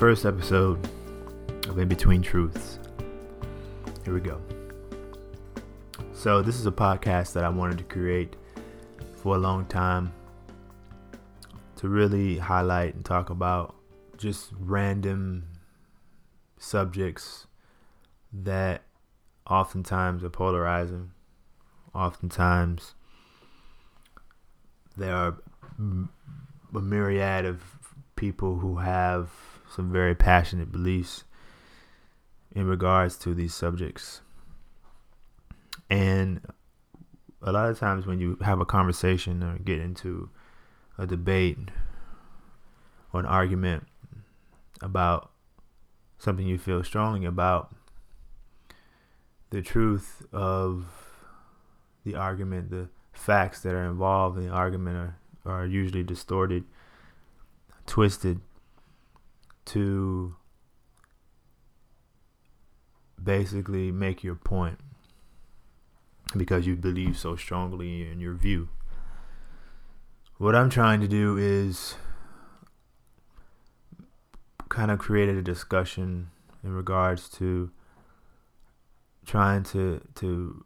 first episode of In Between Truths. Here we go. So, this is a podcast that I wanted to create for a long time to really highlight and talk about just random subjects that oftentimes are polarizing. Oftentimes, there are a myriad of people who have some very passionate beliefs in regards to these subjects. And a lot of times when you have a conversation or get into a debate or an argument about something you feel strongly about, the truth of the argument, the facts that are involved in the argument are, are usually distorted, twisted to basically make your point because you believe so strongly in your view. What I'm trying to do is kind of create a discussion in regards to trying to to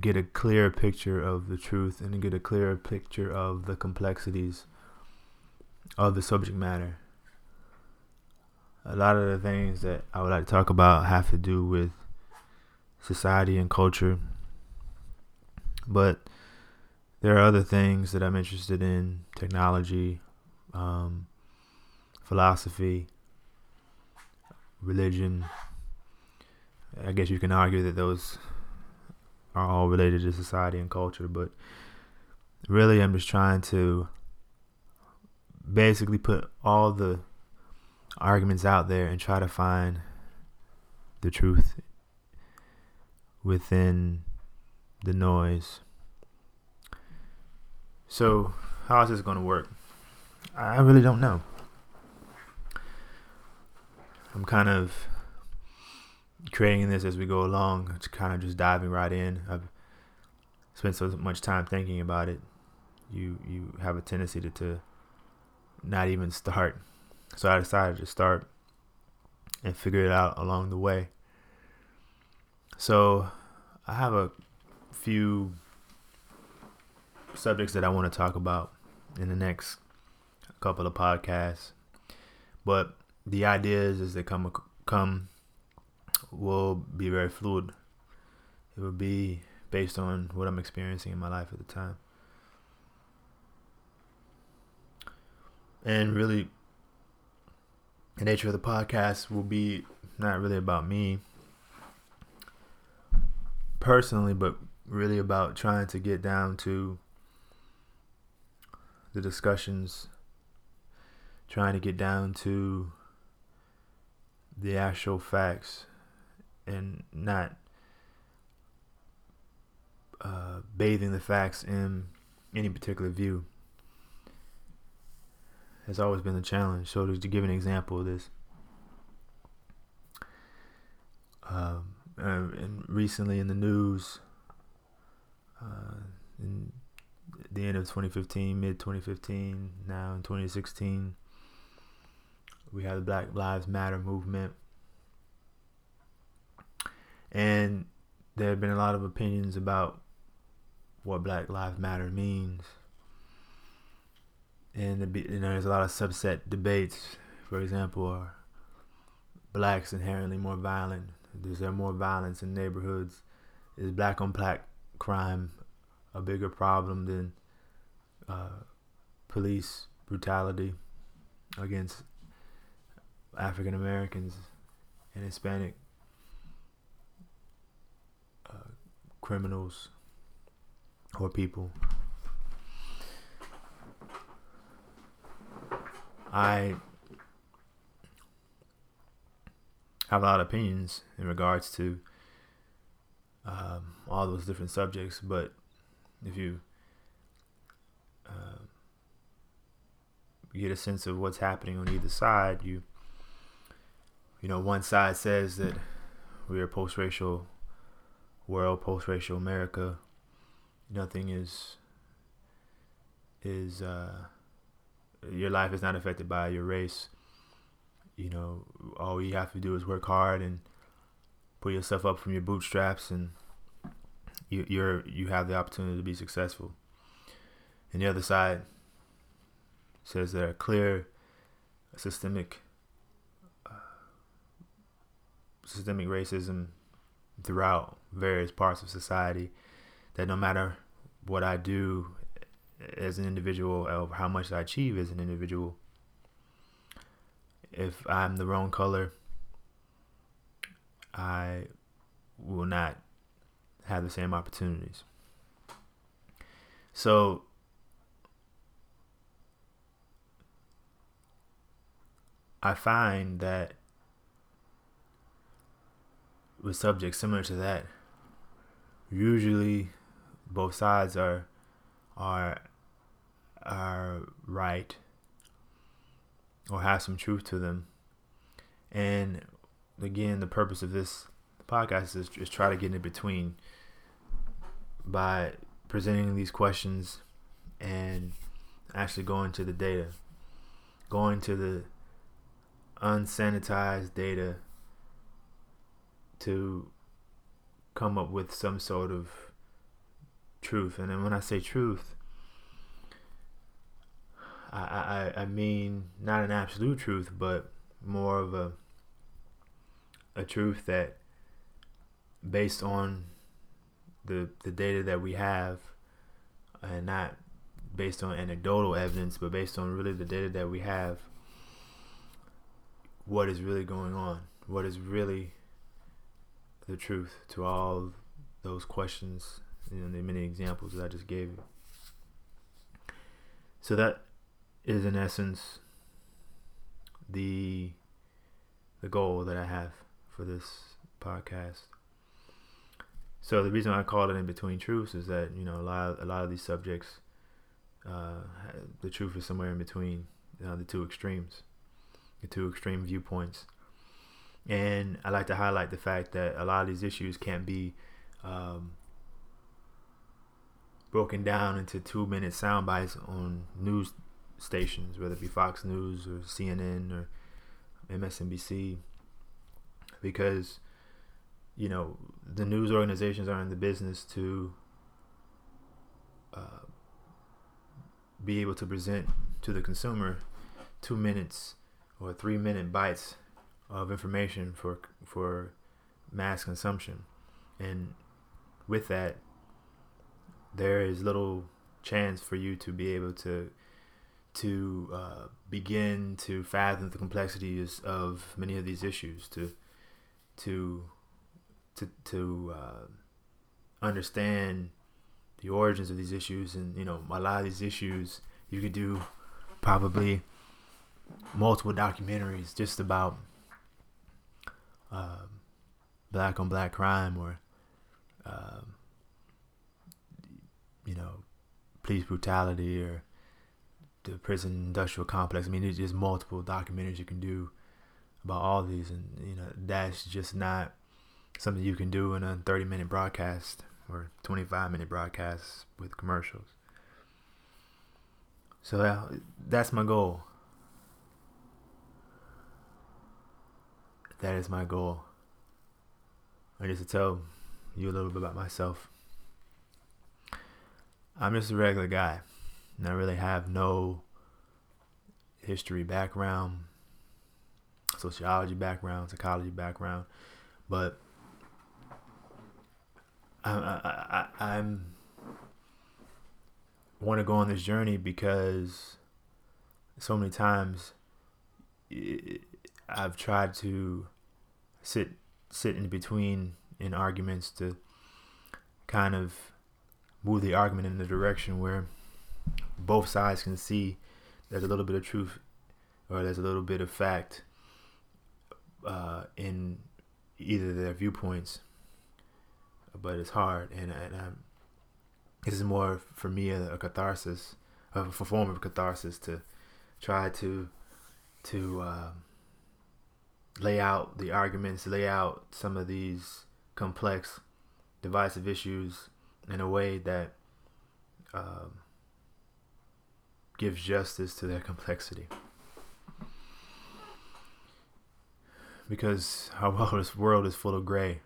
get a clearer picture of the truth and get a clearer picture of the complexities of the subject matter. A lot of the things that I would like to talk about have to do with society and culture. But there are other things that I'm interested in technology, um, philosophy, religion. I guess you can argue that those are all related to society and culture, but really I'm just trying to basically put all the arguments out there and try to find the truth within the noise. So, how is this going to work? I really don't know. I'm kind of creating this as we go along. It's kind of just diving right in. I've spent so much time thinking about it. You you have a tendency to, to not even start. So I decided to start and figure it out along the way. So I have a few subjects that I want to talk about in the next couple of podcasts. But the ideas as they come come will be very fluid. It will be based on what I'm experiencing in my life at the time. And really the nature of the podcast will be not really about me personally, but really about trying to get down to the discussions, trying to get down to the actual facts and not uh, bathing the facts in any particular view has always been a challenge. So to give an example of this, um, uh, and recently in the news, uh, in the end of 2015, mid 2015, now in 2016, we have the Black Lives Matter movement, and there have been a lot of opinions about what Black Lives Matter means and you know there's a lot of subset debates. For example, are blacks inherently more violent? Is there more violence in neighborhoods? Is black on black crime a bigger problem than uh, police brutality against African Americans and Hispanic uh, criminals or people? I have a lot of opinions in regards to um, all those different subjects, but if you uh, get a sense of what's happening on either side, you you know one side says that we're a post-racial world, post-racial America. Nothing is is uh, your life is not affected by your race. you know, all you have to do is work hard and pull yourself up from your bootstraps, and you, you're you have the opportunity to be successful. And the other side says there are clear systemic uh, systemic racism throughout various parts of society that no matter what I do as an individual of how much I achieve as an individual. If I'm the wrong color I will not have the same opportunities. So I find that with subjects similar to that, usually both sides are are right or have some truth to them. And again, the purpose of this podcast is, is try to get in between by presenting these questions and actually going to the data, going to the unsanitized data to come up with some sort of truth. And then when I say truth, I, I, I mean not an absolute truth, but more of a a truth that based on the the data that we have and not based on anecdotal evidence, but based on really the data that we have what is really going on, what is really the truth to all those questions, you know, the many examples that I just gave you. So that is in essence the the goal that I have for this podcast. So the reason I call it in between truths is that you know a lot of, a lot of these subjects, uh, the truth is somewhere in between uh, the two extremes the two extreme viewpoints. And I like to highlight the fact that a lot of these issues can't be um, broken down into two minute sound bites on news stations, whether it be Fox News or CNN or MSNBC, because you know the news organizations are in the business to uh, be able to present to the consumer two minutes or three minute bites of information for for mass consumption, and with that, there is little chance for you to be able to to uh, begin to fathom the complexities of many of these issues, to to to to uh, understand the origins of these issues, and you know a lot of these issues you could do probably multiple documentaries just about um, black on black crime or um, you know police brutality or the prison industrial complex. I mean, there's just multiple documentaries you can do about all these, and you know that's just not something you can do in a 30 minute broadcast or 25 minute broadcast with commercials. So that, that's my goal. that is my goal. I need to tell you a little bit about myself. I'm just a regular guy, and I really have no history background, sociology background, psychology background, but I, I, I, I'm want to go on this journey because so many times I've tried to sit sit in between in arguments to kind of move the argument in the direction where both sides can see there's a little bit of truth or there's a little bit of fact uh, in either their viewpoints, but it's hard, and, and I'm, this is more for me a, a catharsis, a form of catharsis to try to to um, lay out the arguments, lay out some of these complex, divisive issues in a way that um, gives justice to their complexity. because our world is full of gray.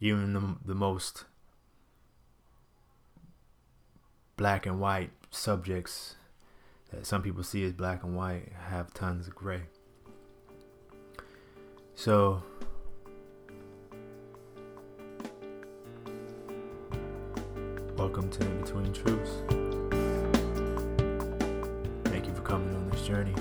Even the, the most black and white subjects that some people see as black and white have tons of gray. So, welcome to In Between Truths. journey.